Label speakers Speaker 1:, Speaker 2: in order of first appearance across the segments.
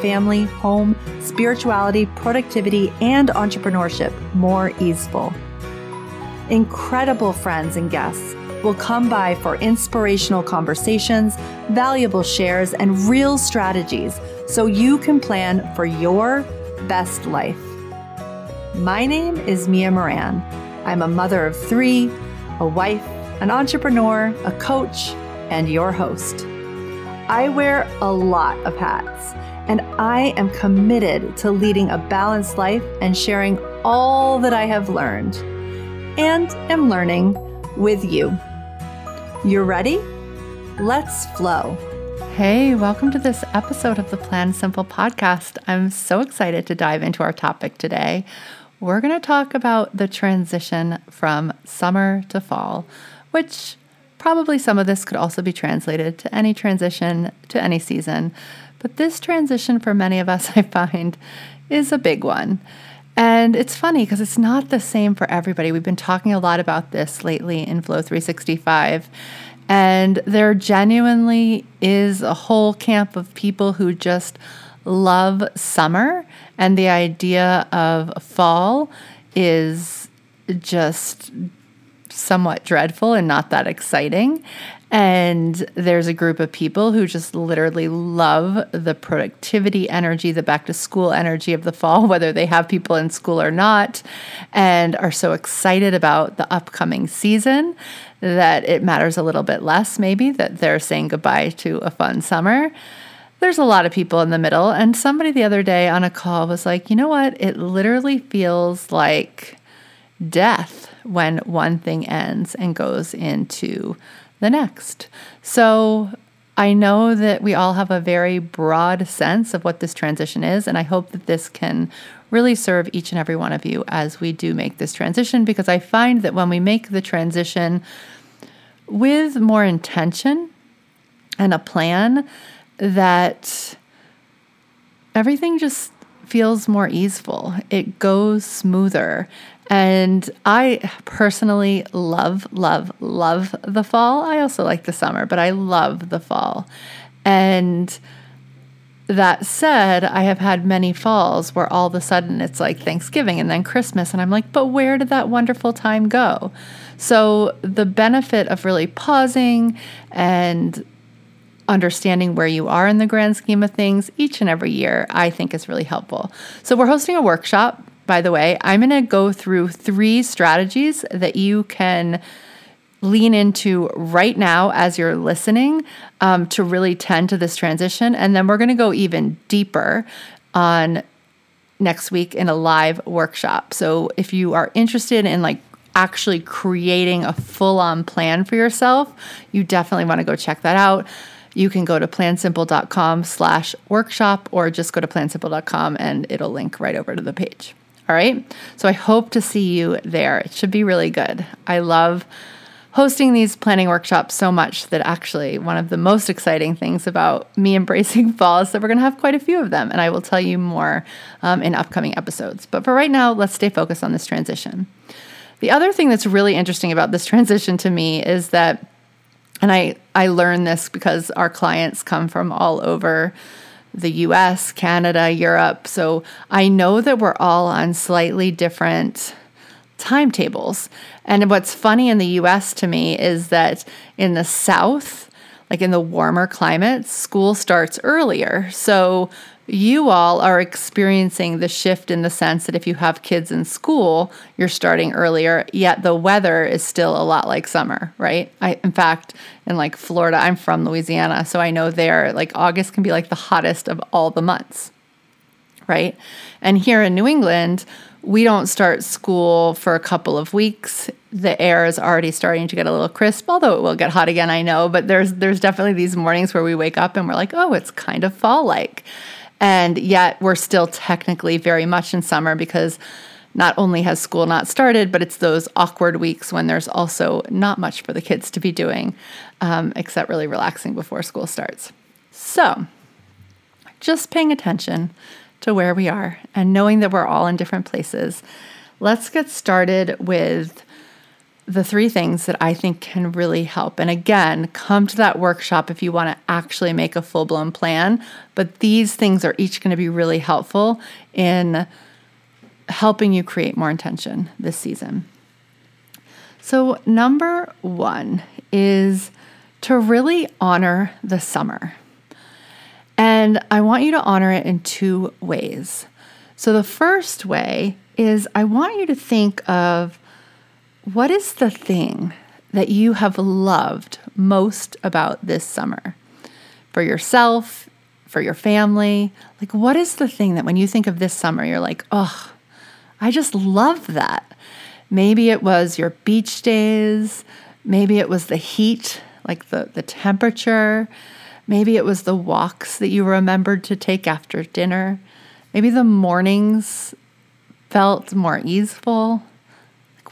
Speaker 1: family, home, spirituality, productivity, and entrepreneurship more easeful. Incredible friends and guests will come by for inspirational conversations, valuable shares, and real strategies so you can plan for your best life. My name is Mia Moran. I'm a mother of three, a wife, an entrepreneur, a coach, and your host. I wear a lot of hats, and I am committed to leading a balanced life and sharing all that I have learned and am learning with you. You're ready? Let's flow.
Speaker 2: Hey, welcome to this episode of the Plan Simple podcast. I'm so excited to dive into our topic today. We're going to talk about the transition from summer to fall, which Probably some of this could also be translated to any transition to any season, but this transition for many of us, I find, is a big one. And it's funny because it's not the same for everybody. We've been talking a lot about this lately in Flow 365. And there genuinely is a whole camp of people who just love summer, and the idea of fall is just somewhat dreadful and not that exciting. And there's a group of people who just literally love the productivity energy, the back to school energy of the fall, whether they have people in school or not, and are so excited about the upcoming season that it matters a little bit less, maybe, that they're saying goodbye to a fun summer. There's a lot of people in the middle. And somebody the other day on a call was like, you know what? It literally feels like death when one thing ends and goes into the next. So I know that we all have a very broad sense of what this transition is, and I hope that this can really serve each and every one of you as we do make this transition because I find that when we make the transition with more intention and a plan, that everything just feels more easeful. It goes smoother. And I personally love, love, love the fall. I also like the summer, but I love the fall. And that said, I have had many falls where all of a sudden it's like Thanksgiving and then Christmas. And I'm like, but where did that wonderful time go? So, the benefit of really pausing and understanding where you are in the grand scheme of things each and every year, I think is really helpful. So, we're hosting a workshop by the way, I'm going to go through three strategies that you can lean into right now as you're listening um, to really tend to this transition. And then we're going to go even deeper on next week in a live workshop. So if you are interested in like actually creating a full on plan for yourself, you definitely want to go check that out. You can go to plansimple.com slash workshop or just go to plansimple.com and it'll link right over to the page. All right. So I hope to see you there. It should be really good. I love hosting these planning workshops so much that actually one of the most exciting things about me embracing fall is that we're going to have quite a few of them. And I will tell you more um, in upcoming episodes. But for right now, let's stay focused on this transition. The other thing that's really interesting about this transition to me is that, and I, I learned this because our clients come from all over the US, Canada, Europe. So I know that we're all on slightly different timetables. And what's funny in the US to me is that in the South, like in the warmer climates, school starts earlier. So you all are experiencing the shift in the sense that if you have kids in school, you're starting earlier, yet the weather is still a lot like summer, right? I in fact, in like Florida, I'm from Louisiana, so I know there like August can be like the hottest of all the months. Right? And here in New England, we don't start school for a couple of weeks. The air is already starting to get a little crisp, although it will get hot again, I know, but there's there's definitely these mornings where we wake up and we're like, "Oh, it's kind of fall like." And yet we're still technically very much in summer because not only has school not started, but it's those awkward weeks when there's also not much for the kids to be doing, um, except really relaxing before school starts. So, just paying attention to where we are and knowing that we're all in different places, let's get started with the three things that I think can really help. And again, come to that workshop if you want to actually make a full blown plan. But these things are each going to be really helpful in helping you create more intention this season. So, number one is to really honor the summer. And I want you to honor it in two ways. So, the first way is I want you to think of what is the thing that you have loved most about this summer for yourself, for your family? Like, what is the thing that when you think of this summer, you're like, oh, I just love that. Maybe it was your beach days. Maybe it was the heat, like the, the temperature. Maybe it was the walks that you remembered to take after dinner. Maybe the mornings felt more easeful.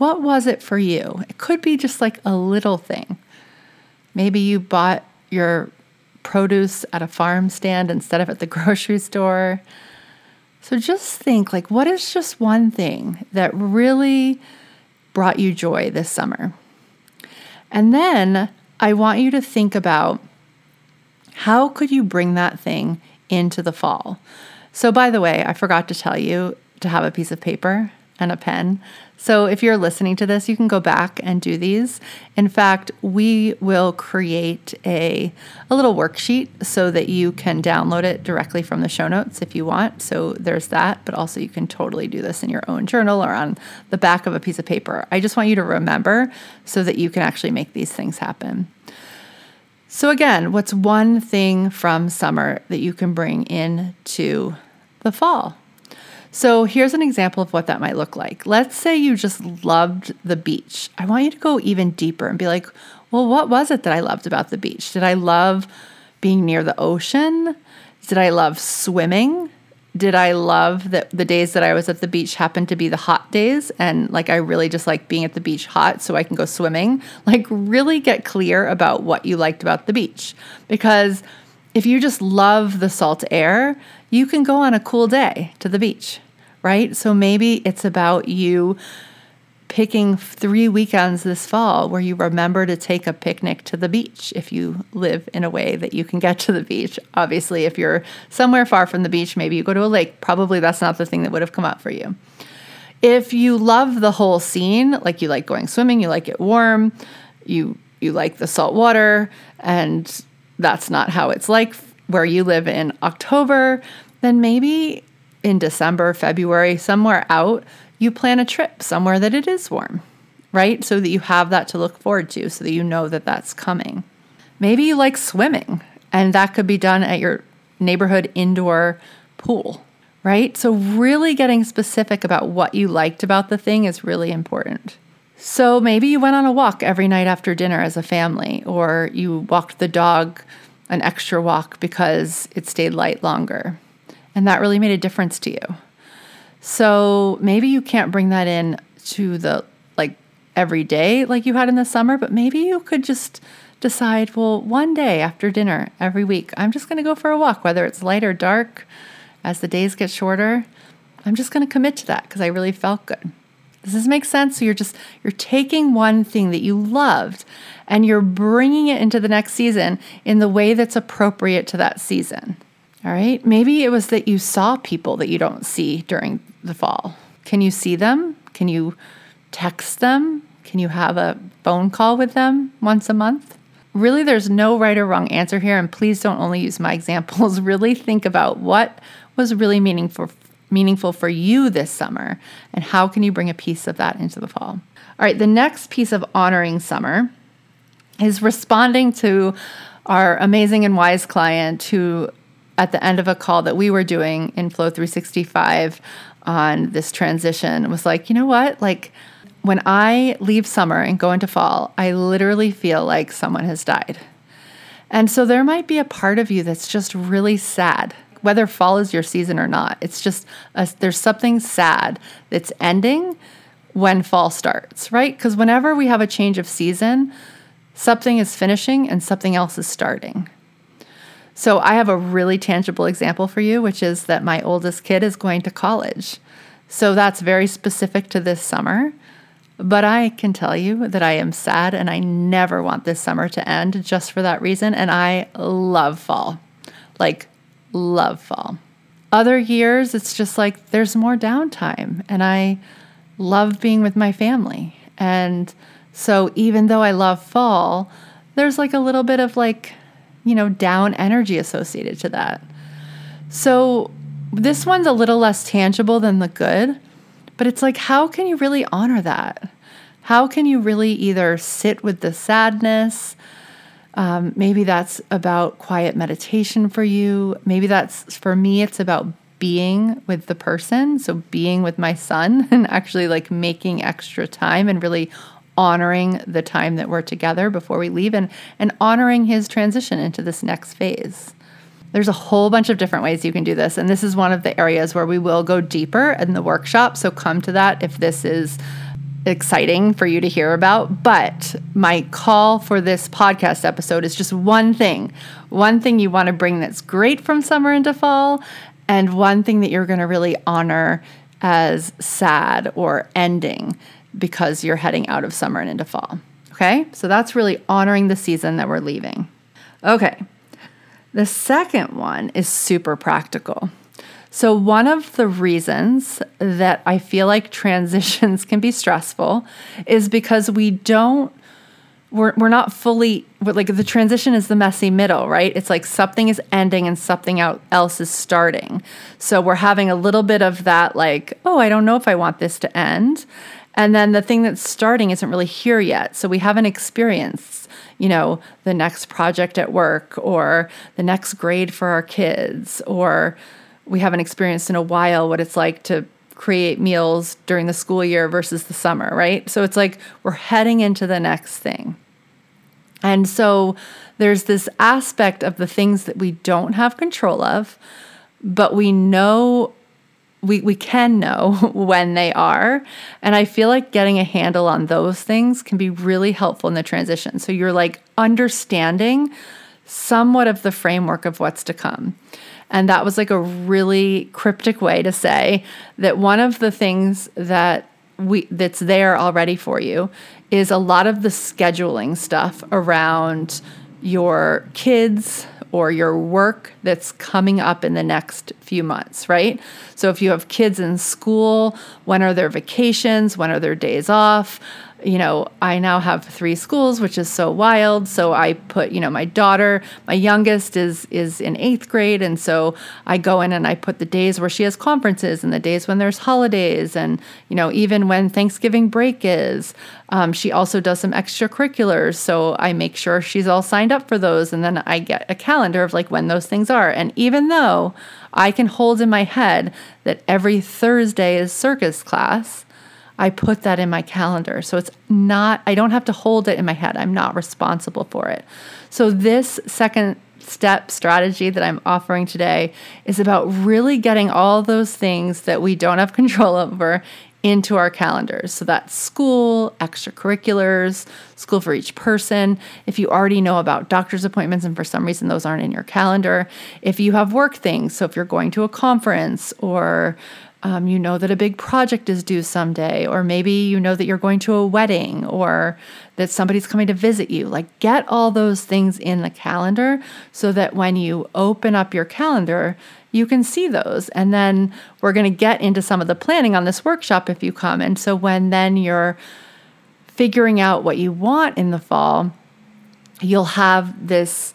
Speaker 2: What was it for you? It could be just like a little thing. Maybe you bought your produce at a farm stand instead of at the grocery store. So just think like, what is just one thing that really brought you joy this summer? And then I want you to think about how could you bring that thing into the fall? So, by the way, I forgot to tell you to have a piece of paper and a pen. So if you're listening to this, you can go back and do these. In fact, we will create a, a little worksheet so that you can download it directly from the show notes if you want. So there's that, but also you can totally do this in your own journal or on the back of a piece of paper. I just want you to remember so that you can actually make these things happen. So, again, what's one thing from summer that you can bring into the fall? So here's an example of what that might look like. Let's say you just loved the beach. I want you to go even deeper and be like, well, what was it that I loved about the beach? Did I love being near the ocean? Did I love swimming? Did I love that the days that I was at the beach happened to be the hot days and like I really just like being at the beach hot so I can go swimming? Like really get clear about what you liked about the beach because if you just love the salt air, you can go on a cool day to the beach, right? So maybe it's about you picking three weekends this fall where you remember to take a picnic to the beach if you live in a way that you can get to the beach. Obviously, if you're somewhere far from the beach, maybe you go to a lake. Probably that's not the thing that would have come up for you. If you love the whole scene, like you like going swimming, you like it warm, you you like the salt water and that's not how it's like where you live in October, then maybe in December, February, somewhere out, you plan a trip somewhere that it is warm, right? So that you have that to look forward to, so that you know that that's coming. Maybe you like swimming, and that could be done at your neighborhood indoor pool, right? So, really getting specific about what you liked about the thing is really important. So, maybe you went on a walk every night after dinner as a family, or you walked the dog an extra walk because it stayed light longer. And that really made a difference to you. So maybe you can't bring that in to the like every day like you had in the summer, but maybe you could just decide, well, one day after dinner every week, I'm just going to go for a walk, whether it's light or dark. As the days get shorter, I'm just going to commit to that because I really felt good. Does this make sense? So you're just you're taking one thing that you loved and you're bringing it into the next season in the way that's appropriate to that season. All right? Maybe it was that you saw people that you don't see during the fall. Can you see them? Can you text them? Can you have a phone call with them once a month? Really, there's no right or wrong answer here, and please don't only use my examples. Really think about what was really meaningful meaningful for you this summer and how can you bring a piece of that into the fall. All right, the next piece of honoring summer is responding to our amazing and wise client who at the end of a call that we were doing in Flow 365 on this transition was like, you know what? Like when I leave summer and go into fall, I literally feel like someone has died. And so there might be a part of you that's just really sad whether fall is your season or not. It's just a, there's something sad that's ending when fall starts, right? Because whenever we have a change of season, something is finishing and something else is starting. So I have a really tangible example for you, which is that my oldest kid is going to college. So that's very specific to this summer. But I can tell you that I am sad and I never want this summer to end just for that reason. And I love fall, like, love fall. Other years, it's just like there's more downtime and I love being with my family. And so even though I love fall, there's like a little bit of like, you know, down energy associated to that. So this one's a little less tangible than the good, but it's like, how can you really honor that? How can you really either sit with the sadness? Um, maybe that's about quiet meditation for you. Maybe that's for me, it's about being with the person. So, being with my son and actually like making extra time and really honoring the time that we're together before we leave and, and honoring his transition into this next phase. There's a whole bunch of different ways you can do this. And this is one of the areas where we will go deeper in the workshop. So come to that if this is exciting for you to hear about. But my call for this podcast episode is just one thing one thing you want to bring that's great from summer into fall, and one thing that you're going to really honor as sad or ending because you're heading out of summer and into fall. Okay, so that's really honoring the season that we're leaving. Okay, the second one is super practical. So, one of the reasons that I feel like transitions can be stressful is because we don't, we're, we're not fully, like the transition is the messy middle, right? It's like something is ending and something else is starting. So, we're having a little bit of that, like, oh, I don't know if I want this to end. And then the thing that's starting isn't really here yet. So, we haven't experienced you know, the next project at work or the next grade for our kids, or we haven't experienced in a while what it's like to create meals during the school year versus the summer, right? So it's like we're heading into the next thing. And so there's this aspect of the things that we don't have control of, but we know we, we can know when they are. And I feel like getting a handle on those things can be really helpful in the transition. So you're like understanding somewhat of the framework of what's to come. And that was like a really cryptic way to say that one of the things that we that's there already for you is a lot of the scheduling stuff around your kids or your work that's coming up in the next few months, right? So if you have kids in school, when are their vacations? When are their days off? You know, I now have three schools, which is so wild. So I put, you know, my daughter, my youngest is is in eighth grade, and so I go in and I put the days where she has conferences and the days when there's holidays, and you know, even when Thanksgiving break is. Um, she also does some extracurriculars, so I make sure she's all signed up for those, and then I get a calendar of like when those things are. And even though I can hold in my head that every Thursday is circus class I put that in my calendar. So it's not, I don't have to hold it in my head. I'm not responsible for it. So this second step strategy that I'm offering today is about really getting all those things that we don't have control over into our calendars. So that's school, extracurriculars, school for each person. If you already know about doctor's appointments and for some reason those aren't in your calendar, if you have work things, so if you're going to a conference or um, you know that a big project is due someday, or maybe you know that you're going to a wedding or that somebody's coming to visit you. Like, get all those things in the calendar so that when you open up your calendar, you can see those. And then we're going to get into some of the planning on this workshop if you come. And so, when then you're figuring out what you want in the fall, you'll have this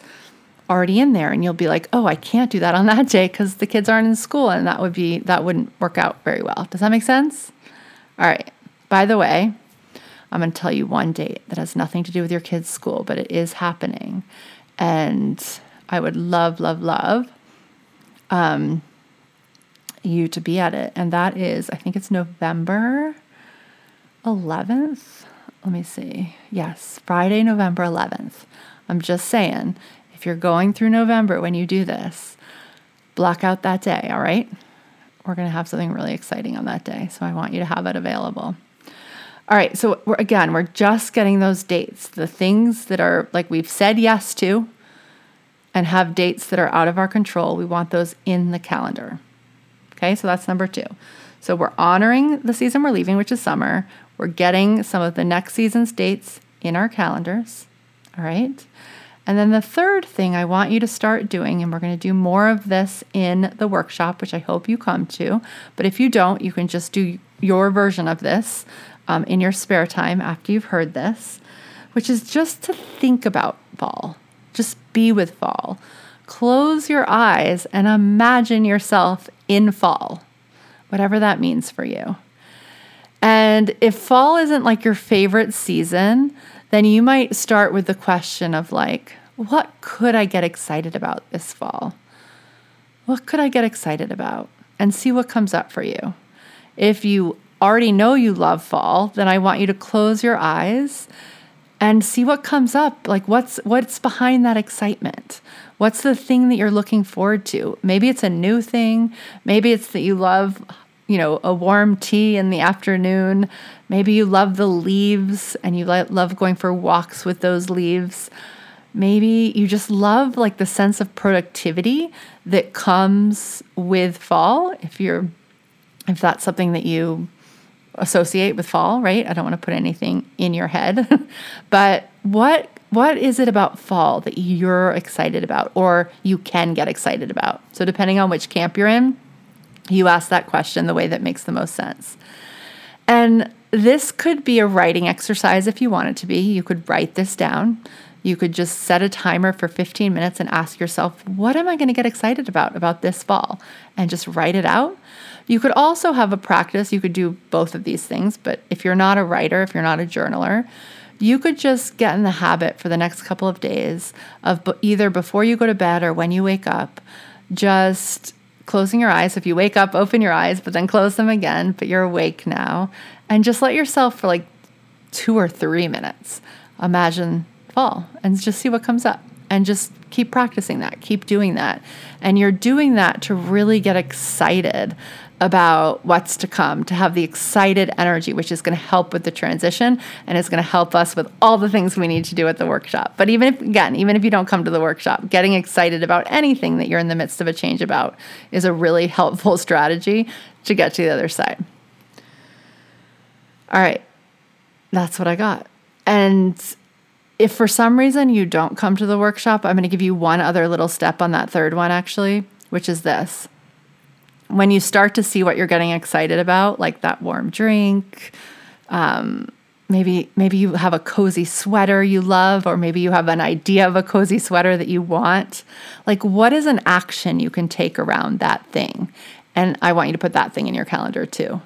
Speaker 2: already in there and you'll be like oh i can't do that on that day because the kids aren't in school and that would be that wouldn't work out very well. Does that make sense? All right. By the way i'm going to tell you one date that has nothing to do with your kids school but it is happening. And i would love love love um, you to be at it. And that is i think it's november 11th let me see. Yes friday november 11th i'm just saying if you're going through November when you do this, block out that day, all right? We're going to have something really exciting on that day. So I want you to have it available. All right. So we're, again, we're just getting those dates, the things that are like we've said yes to and have dates that are out of our control. We want those in the calendar. Okay. So that's number two. So we're honoring the season we're leaving, which is summer. We're getting some of the next season's dates in our calendars. All right. And then the third thing I want you to start doing, and we're going to do more of this in the workshop, which I hope you come to. But if you don't, you can just do your version of this um, in your spare time after you've heard this, which is just to think about fall. Just be with fall. Close your eyes and imagine yourself in fall, whatever that means for you. And if fall isn't like your favorite season, then you might start with the question of like, what could I get excited about this fall? What could I get excited about? And see what comes up for you. If you already know you love fall, then I want you to close your eyes and see what comes up. Like what's what's behind that excitement? What's the thing that you're looking forward to? Maybe it's a new thing. Maybe it's that you love you know, a warm tea in the afternoon. Maybe you love the leaves and you love going for walks with those leaves. Maybe you just love like the sense of productivity that comes with fall. If you're if that's something that you associate with fall, right? I don't want to put anything in your head. but what what is it about fall that you're excited about or you can get excited about? So depending on which camp you're in, you ask that question the way that makes the most sense. And this could be a writing exercise if you want it to be. You could write this down. You could just set a timer for 15 minutes and ask yourself, what am I going to get excited about about this fall? And just write it out. You could also have a practice. You could do both of these things, but if you're not a writer, if you're not a journaler, you could just get in the habit for the next couple of days of either before you go to bed or when you wake up, just closing your eyes. If you wake up, open your eyes, but then close them again, but you're awake now. And just let yourself for like two or three minutes imagine fall and just see what comes up. And just keep practicing that, keep doing that. And you're doing that to really get excited about what's to come, to have the excited energy, which is going to help with the transition and it's going to help us with all the things we need to do at the workshop. But even if, again, even if you don't come to the workshop, getting excited about anything that you're in the midst of a change about is a really helpful strategy to get to the other side. All right, that's what I got. And if for some reason you don't come to the workshop, I'm going to give you one other little step on that third one, actually, which is this when you start to see what you're getting excited about, like that warm drink, um, maybe maybe you have a cozy sweater you love, or maybe you have an idea of a cozy sweater that you want. Like, what is an action you can take around that thing? And I want you to put that thing in your calendar too.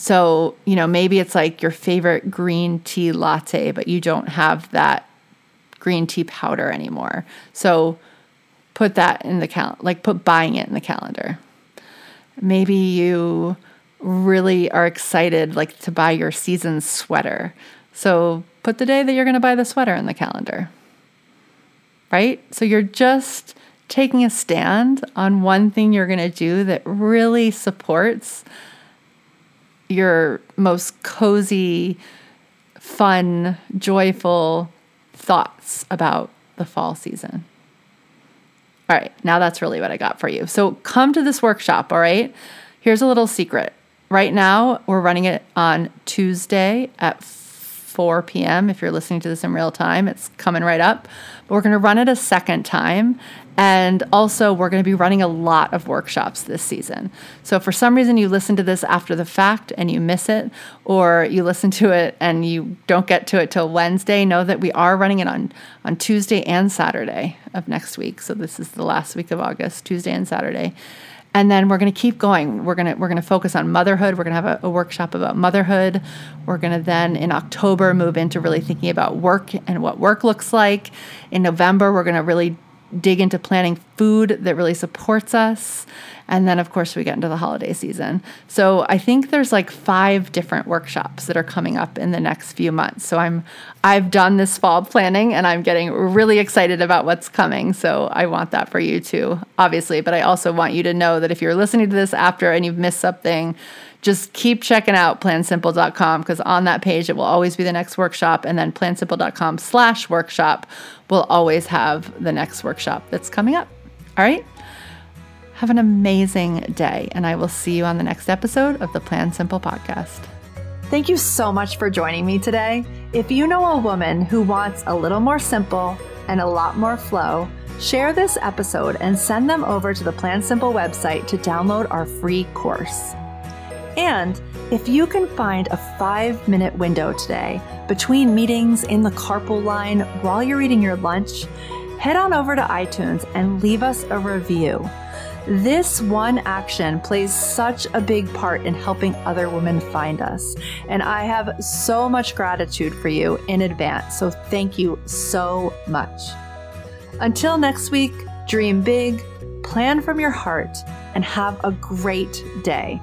Speaker 2: So, you know, maybe it's like your favorite green tea latte, but you don't have that green tea powder anymore. So, put that in the cal like put buying it in the calendar. Maybe you really are excited like to buy your season sweater. So put the day that you're going to buy the sweater in the calendar. Right? So you're just taking a stand on one thing you're going to do that really supports your most cozy, fun, joyful thoughts about the fall season. All right, now that's really what I got for you. So come to this workshop, all right? Here's a little secret. Right now, we're running it on Tuesday at 4 p.m. If you're listening to this in real time, it's coming right up. But we're going to run it a second time. And also, we're going to be running a lot of workshops this season. So, if for some reason you listen to this after the fact and you miss it, or you listen to it and you don't get to it till Wednesday, know that we are running it on, on Tuesday and Saturday of next week. So, this is the last week of August, Tuesday and Saturday and then we're going to keep going. We're going to we're going to focus on motherhood. We're going to have a, a, workshop about motherhood. We're going to then in october move into really thinking about work and what work looks like. In november we're going to really dig into planning food that really supports us And then, of course, we get into the holiday season. So I think there's like five different workshops that are coming up in the next few months. So I'm I've done this fall planning and I'm getting really excited about what's coming. So I want that for you too, obviously. But I also want you to know that if you're listening to this after and you've missed something, just keep checking out plansimple.com because on that page it will always be the next workshop and then plansimple.com slash workshop will always have the next workshop that's coming up all right have an amazing day and i will see you on the next episode of the plan simple podcast.
Speaker 1: Thank you so much for joining me today. If you know a woman who wants a little more simple and a lot more flow share this episode and send them over to the plan simple website to download our free course. And if you can find a five minute window today between meetings in the carpool line while you're eating your lunch, head on over to iTunes and leave us a review. This one action plays such a big part in helping other women find us. And I have so much gratitude for you in advance. So thank you so much. Until next week, dream big, plan from your heart, and have a great day.